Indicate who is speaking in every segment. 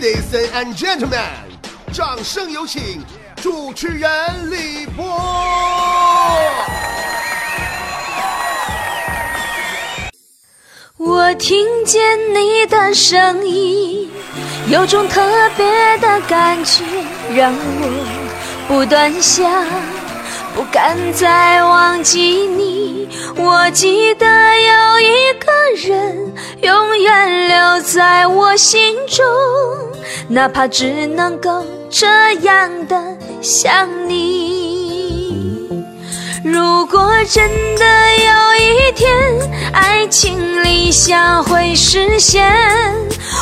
Speaker 1: Ladies and gentlemen，掌声有请主持人李波。
Speaker 2: 我听见你的声音，有种特别的感觉，让我不断想，不敢再忘记你。我记得有一个人，永远留在我心中，哪怕只能够这样的想你。如果真的有一天，爱情理想会实现，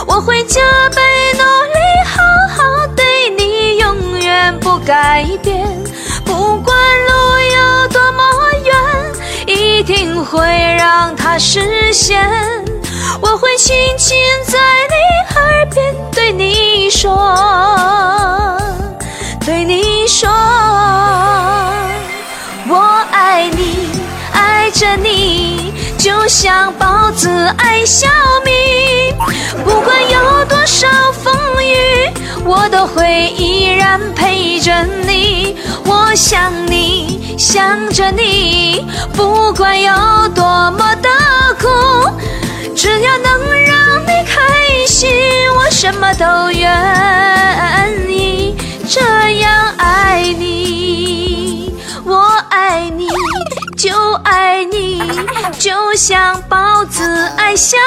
Speaker 2: 我会加倍努力，好好对你，永远不改变。不管路有多么远，一定会让它实现。我会轻轻在你耳边对你说，对你说。我爱你，爱着你，就像包子爱小米。不管有多少风雨，我都会依然陪着你。我想你，想着你，不管有多么的苦，只要能让你开心，我什么都愿意。这样爱你，我爱你，就爱你，就像包子爱小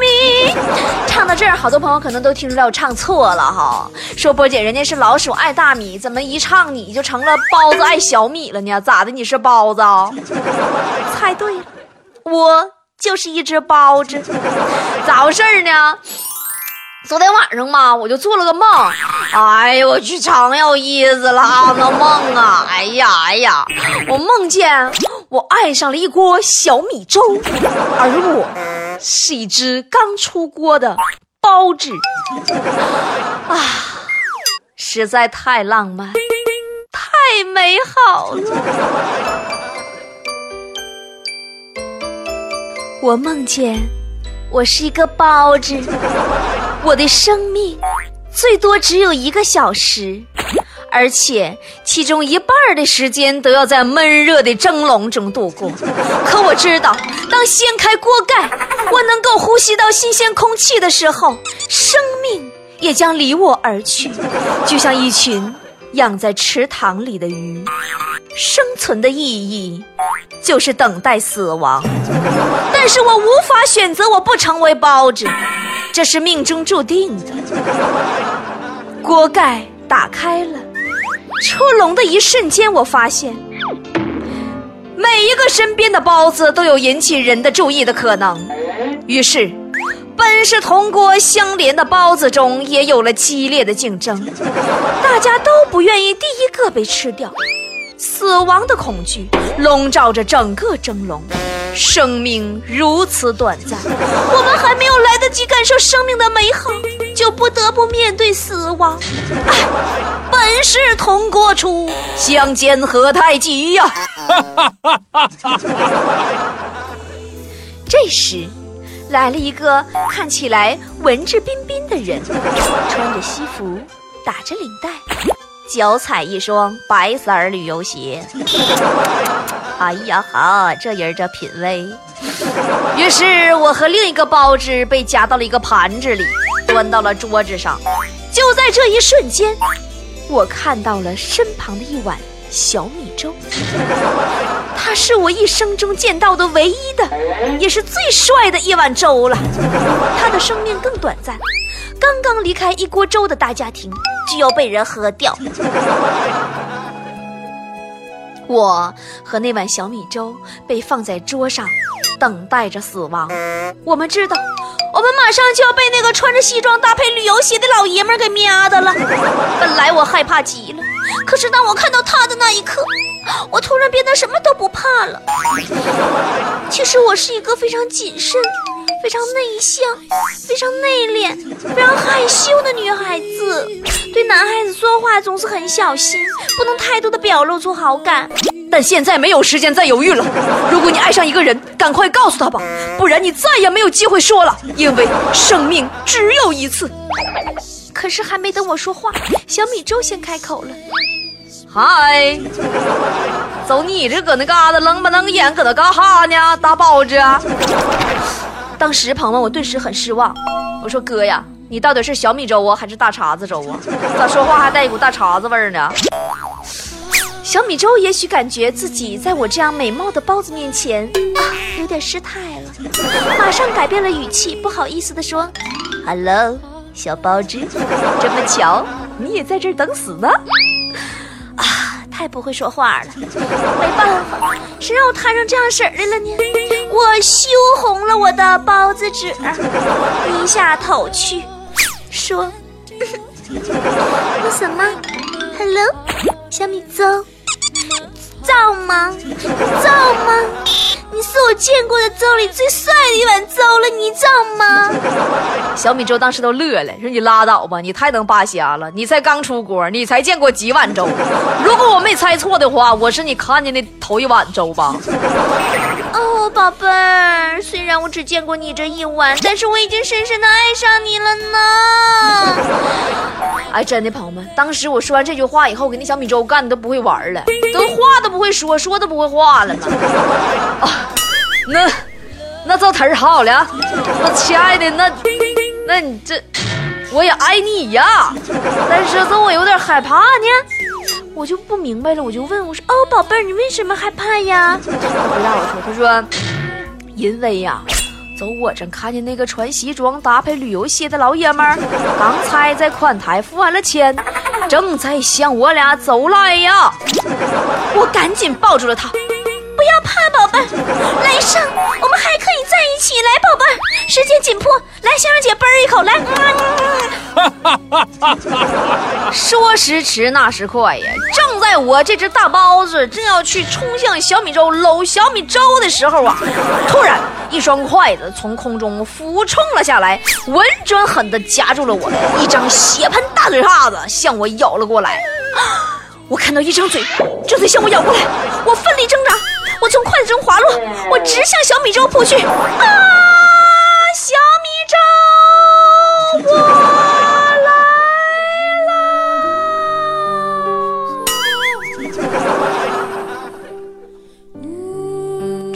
Speaker 2: 米。唱到这儿，好多朋友可能都听出来我唱错了哈，说波姐人家是老鼠爱大米，怎么一唱你就成了包子爱小米了呢？咋的？你是包子啊？猜对了，我就是一只包子。咋回事呢？昨天晚上嘛，我就做了个梦，哎呦我去，长有意思了啊！那梦啊，哎呀哎呀，我梦见我爱上了一锅小米粥，而我是一只刚出锅的包子，啊，实在太浪漫，太美好了。我梦见我是一个包子。我的生命最多只有一个小时，而且其中一半的时间都要在闷热的蒸笼中度过。可我知道，当掀开锅盖，我能够呼吸到新鲜空气的时候，生命也将离我而去，就像一群养在池塘里的鱼。生存的意义就是等待死亡，但是我无法选择我不成为包子。这是命中注定的。锅盖打开了，出笼的一瞬间，我发现每一个身边的包子都有引起人的注意的可能。于是，本是同锅相连的包子中也有了激烈的竞争，大家都不愿意第一个被吃掉。死亡的恐惧笼罩着整个蒸笼。生命如此短暂，我们还没有来得及感受生命的美好，就不得不面对死亡。哎，本是同锅出，相煎何太急呀！这时，来了一个看起来文质彬彬的人，穿着西服，打着领带，脚踩一双白色旅游鞋。哎呀哈，这人这品味。于是我和另一个包子被夹到了一个盘子里，端到了桌子上。就在这一瞬间，我看到了身旁的一碗小米粥。它是我一生中见到的唯一的，也是最帅的一碗粥了。它的生命更短暂，刚刚离开一锅粥的大家庭，就要被人喝掉。我和那碗小米粥被放在桌上，等待着死亡。我们知道，我们马上就要被那个穿着西装搭配旅游鞋的老爷们给喵的了。本来我害怕极了，可是当我看到他的那一刻，我突然变得什么都不怕了。其实我是一个非常谨慎。非常内向、非常内敛、非常害羞的女孩子，对男孩子说话总是很小心，不能太多的表露出好感。但现在没有时间再犹豫了。如果你爱上一个人，赶快告诉他吧，不然你再也没有机会说了，因为生命只有一次。可是还没等我说话，小米粥先开口了：“嗨，走你这搁那嘎达愣不愣眼，搁那干哈呢？大包子。”当时朋友们，我顿时很失望。我说：“哥呀，你到底是小米粥啊，还是大碴子粥啊？咋说话还带一股大碴子味儿呢？”小米粥也许感觉自己在我这样美貌的包子面前啊，有点失态了，马上改变了语气，不好意思地说：“Hello。”小包子，这么巧，你也在这儿等死呢？啊，太不会说话了，没办法，谁让我摊上这样事儿来了呢？我羞红了我的包子纸，低下头去，说：“那什么？Hello，小米粥，造吗？造吗？”你是我见过的粥里最帅的一碗粥了，你知道吗？小米粥当时都乐了，说你拉倒吧，你太能扒瞎了，你才刚出锅，你才见过几碗粥？如果我没猜错的话，我是你看见的头一碗粥吧？哦，宝贝儿，虽然我只见过你这一晚，但是我已经深深的爱上你了呢。哎，真的，朋友们，当时我说完这句话以后，给那小米粥干的都不会玩了，都话都不会说，说都不会话了嘛。啊。那，那这词儿好了，那亲爱的，那，那你这，我也爱你呀，但是这我有点害怕呢，我就不明白了，我就问我说，哦，宝贝儿，你为什么害怕呀？他回答我说，他说，因为呀，走我正看见那个穿西装搭配旅游鞋的老爷们儿，刚才在款台付完了钱，正在向我俩走来呀，我赶紧抱住了他。不要怕，宝贝儿，来生我们还可以在一起。来，宝贝儿，时间紧迫，来，香香姐啵一口，来。说时迟，那时快呀！正在我这只大包子正要去冲向小米粥搂小米粥的时候啊，突然一双筷子从空中俯冲了下来，稳准狠地夹住了我，一张血盆大嘴巴子向我咬了过来。我看到一张嘴正在向我咬过来，我奋力挣扎。我从筷子中滑落，我直向小米粥扑去。啊，小米粥，我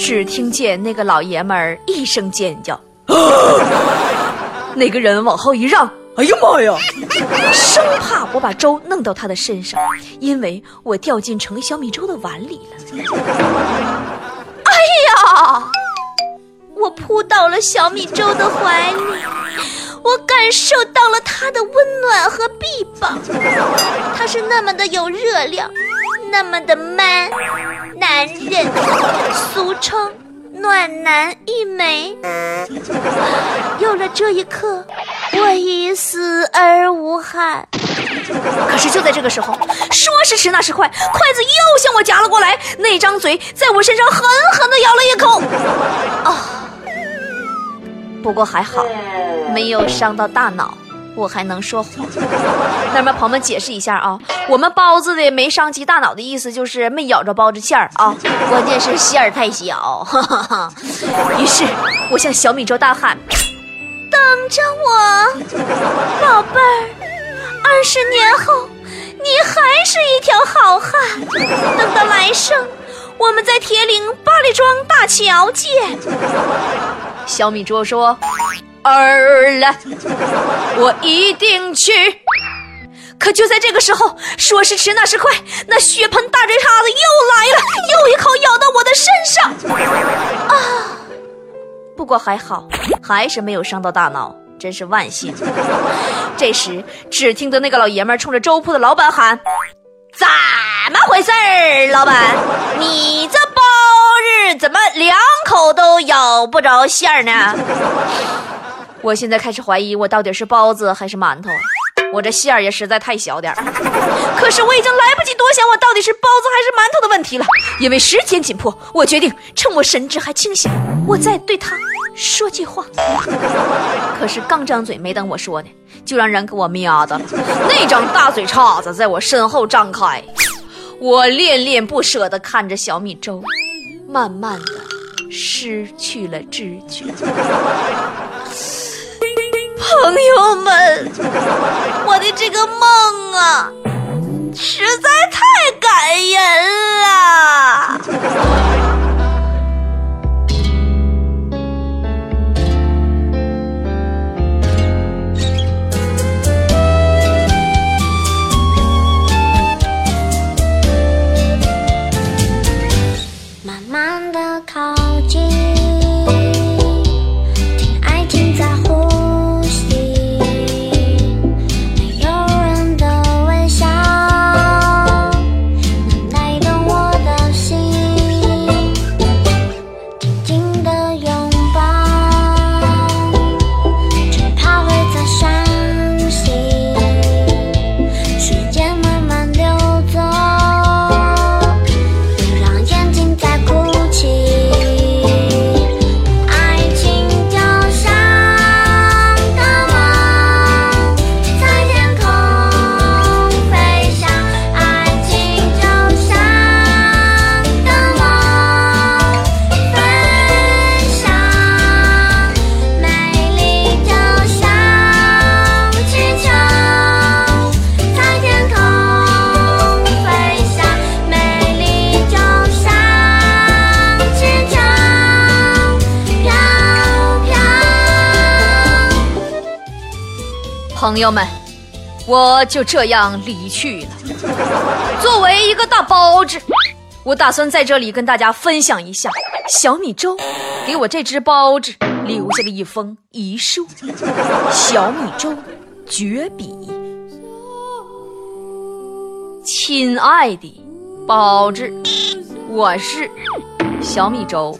Speaker 2: 只听见那个老爷们儿一声尖叫，那个人往后一让，哎呀妈呀！生怕我把粥弄到他的身上，因为我掉进盛小米粥的碗里了。哎呀！我扑到了小米粥的怀里，我感受到了它的温暖和臂膀，它是那么的有热量，那么的 man，男人，俗称。暖男一枚，有了这一刻，我已死而无憾。可是就在这个时候，说时迟那时快，筷子又向我夹了过来，那张嘴在我身上狠狠地咬了一口。啊！不过还好，没有伤到大脑。我还能说话，那么朋友们解释一下啊，我们包子的没伤及大脑的意思就是没咬着包子馅儿啊，关键是馅儿太小。于是我向小米粥大喊：“等着我，宝贝儿，二十年后你还是一条好汉。等到来生，我们在铁岭八里庄大桥见。”小米粥说。儿了，我一定去。可就在这个时候，说时迟那时快，那血盆大嘴叉子又来了，又一口咬到我的身上。啊！不过还好，还是没有伤到大脑，真是万幸。这时，只听得那个老爷们冲着粥铺的老板喊：“怎么回事儿，老板？你这包子怎么两口都咬不着馅儿呢？”我现在开始怀疑，我到底是包子还是馒头？我这馅儿也实在太小点儿。可是我已经来不及多想，我到底是包子还是馒头的问题了。因为时间紧迫，我决定趁我神志还清醒，我再对他说句话。可是刚张嘴，没等我说呢，就让人给我瞄的了。那张大嘴叉子在我身后张开，我恋恋不舍地看着小米粥，慢慢的失去了知觉。我的这个梦啊，实在太感人朋友们，我就这样离去了。作为一个大包子，我打算在这里跟大家分享一下小米粥给我这只包子留下的一封遗书。小米粥绝笔，亲爱的包子，我是小米粥，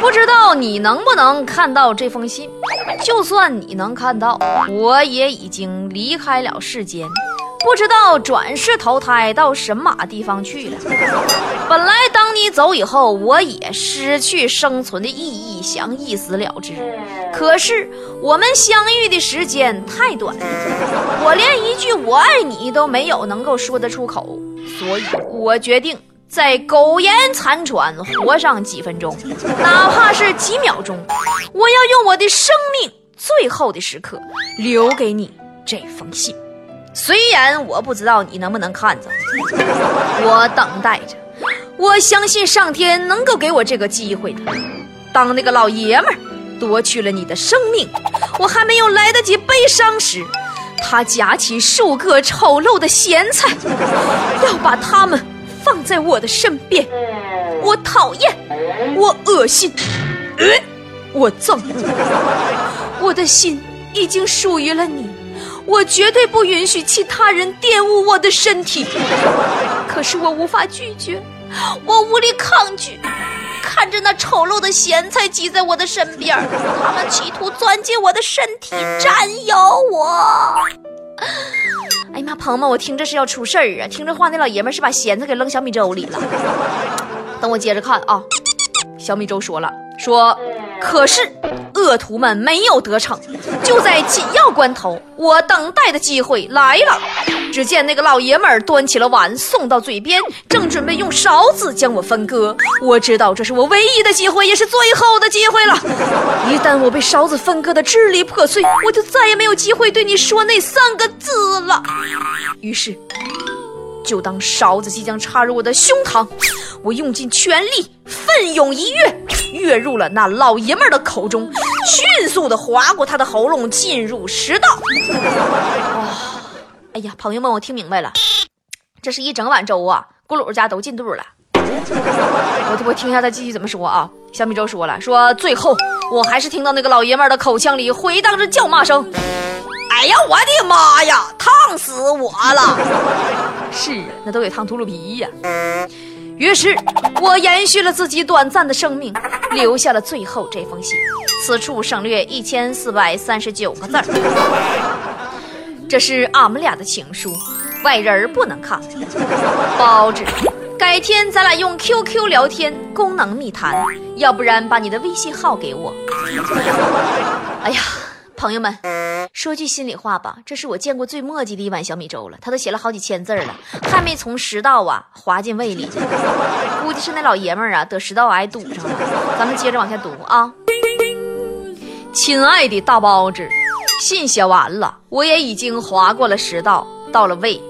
Speaker 2: 不知道你能不能看到这封信。就算你能看到，我也已经离开了世间，不知道转世投胎到神马地方去了。本来当你走以后，我也失去生存的意义，想一死了之。可是我们相遇的时间太短，我连一句我爱你都没有能够说得出口，所以我决定在苟延残喘活上几分钟，哪怕是几秒钟。我要用我的生命最后的时刻留给你这封信，虽然我不知道你能不能看着，我等待着，我相信上天能够给我这个机会的。当那个老爷们儿夺去了你的生命，我还没有来得及悲伤时，他夹起数个丑陋的咸菜，要把他们放在我的身边。我讨厌，我恶心。我憎，我的心已经属于了你，我绝对不允许其他人玷污我的身体。可是我无法拒绝，我无力抗拒，看着那丑陋的咸菜挤在我的身边，他们企图钻进我的身体，占有我。哎呀妈，朋友们，我听着是要出事儿啊！听这话，那老爷们是把弦子给扔小米粥里了。等我接着看啊，小米粥说了，说。可是，恶徒们没有得逞。就在紧要关头，我等待的机会来了。只见那个老爷们儿端起了碗，送到嘴边，正准备用勺子将我分割。我知道这是我唯一的机会，也是最后的机会了。一旦我被勺子分割的支离破碎，我就再也没有机会对你说那三个字了。于是，就当勺子即将插入我的胸膛，我用尽全力，奋勇一跃。跃入了那老爷们儿的口中，迅速的划过他的喉咙，进入食道。哇！哎呀，朋友们，我听明白了，这是一整碗粥啊！咕噜家都进肚了。我我听一下他继续怎么说啊？小米粥说了，说最后我还是听到那个老爷们儿的口腔里回荡着叫骂声。哎呀，我的妈呀，烫死我了！是啊，那都得烫秃噜皮呀。于是，我延续了自己短暂的生命，留下了最后这封信。此处省略一千四百三十九个字儿。这是俺们俩的情书，外人不能看。包子，改天咱俩用 QQ 聊天功能密谈，要不然把你的微信号给我。哎呀，朋友们，说句心里话吧，这是我见过最墨迹的一碗小米粥了。他都写了好几千字了，还没从食道啊滑进胃里去。估计是那老爷们儿啊得食道癌堵上了。咱们接着往下读啊，亲爱的大包子，信写完了，我也已经划过了食道，到了胃。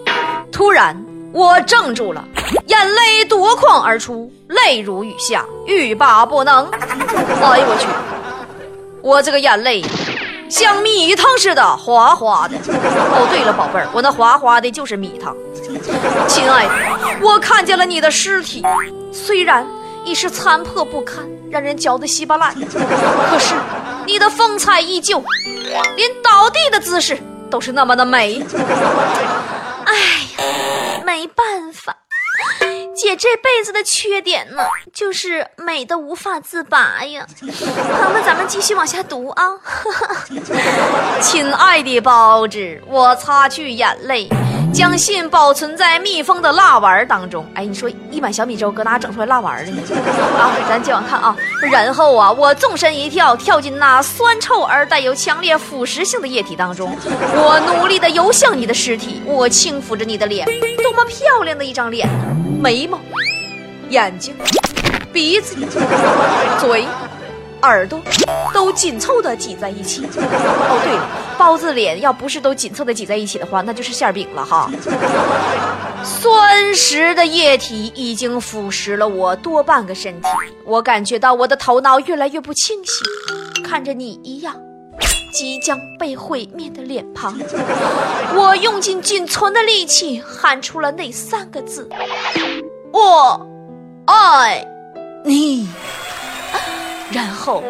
Speaker 2: 突然，我怔住了，眼泪夺眶而出，泪如雨下，欲罢不能。哎呦我去！我这个眼泪像米汤似的滑滑的。哦，对了，宝贝儿，我那滑滑的就是米汤。亲爱的，我看见了你的尸体，虽然已是残破不堪，让人嚼得稀巴烂，可是你的风采依旧，连倒地的姿势都是那么的美。哎呀，没办法，姐这辈子的缺点呢，就是美的无法自拔呀。朋友们，咱们继续往下读啊。亲爱的包子，我擦去眼泪。将信保存在密封的蜡丸当中。哎，你说一碗小米粥搁哪整出来蜡丸的呢？啊，咱接往看啊。然后啊，我纵身一跳，跳进那酸臭而带有强烈腐蚀性的液体当中。我努力的游向你的尸体，我轻抚着你的脸，多么漂亮的一张脸！眉毛、眼睛、鼻子、嘴。耳朵都紧凑的挤在一起。哦，对了，包子脸要不是都紧凑的挤在一起的话，那就是馅饼了哈。酸蚀的液体已经腐蚀了我多半个身体，我感觉到我的头脑越来越不清晰，看着你一样即将被毁灭的脸庞，我用尽仅存的力气喊出了那三个字：我爱你。然后，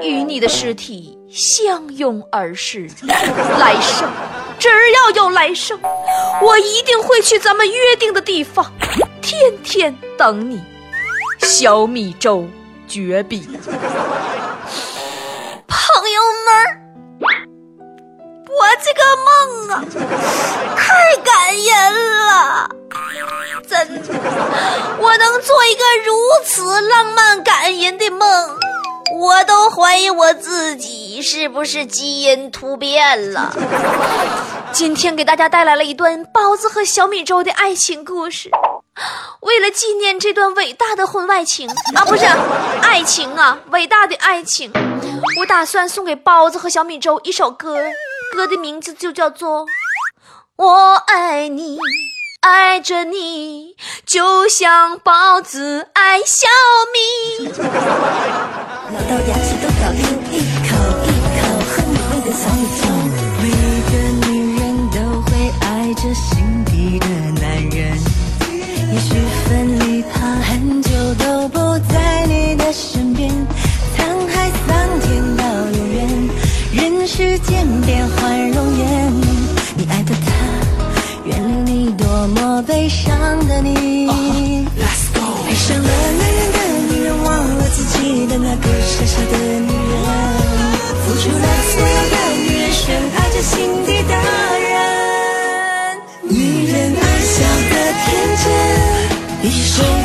Speaker 2: 与你的尸体相拥而逝。来生，只要有来生，我一定会去咱们约定的地方，天天等你。小米粥绝笔。这个梦啊，太感人了，真的，我能做一个如此浪漫感人的梦。我都怀疑我自己是不是基因突变了。今天给大家带来了一段包子和小米粥的爱情故事。为了纪念这段伟大的婚外情啊，不是爱情啊，伟大的爱情，我打算送给包子和小米粥一首歌，歌的名字就叫做《我爱你》。爱着你，就像包子爱小米。咬到牙齿都搞定从，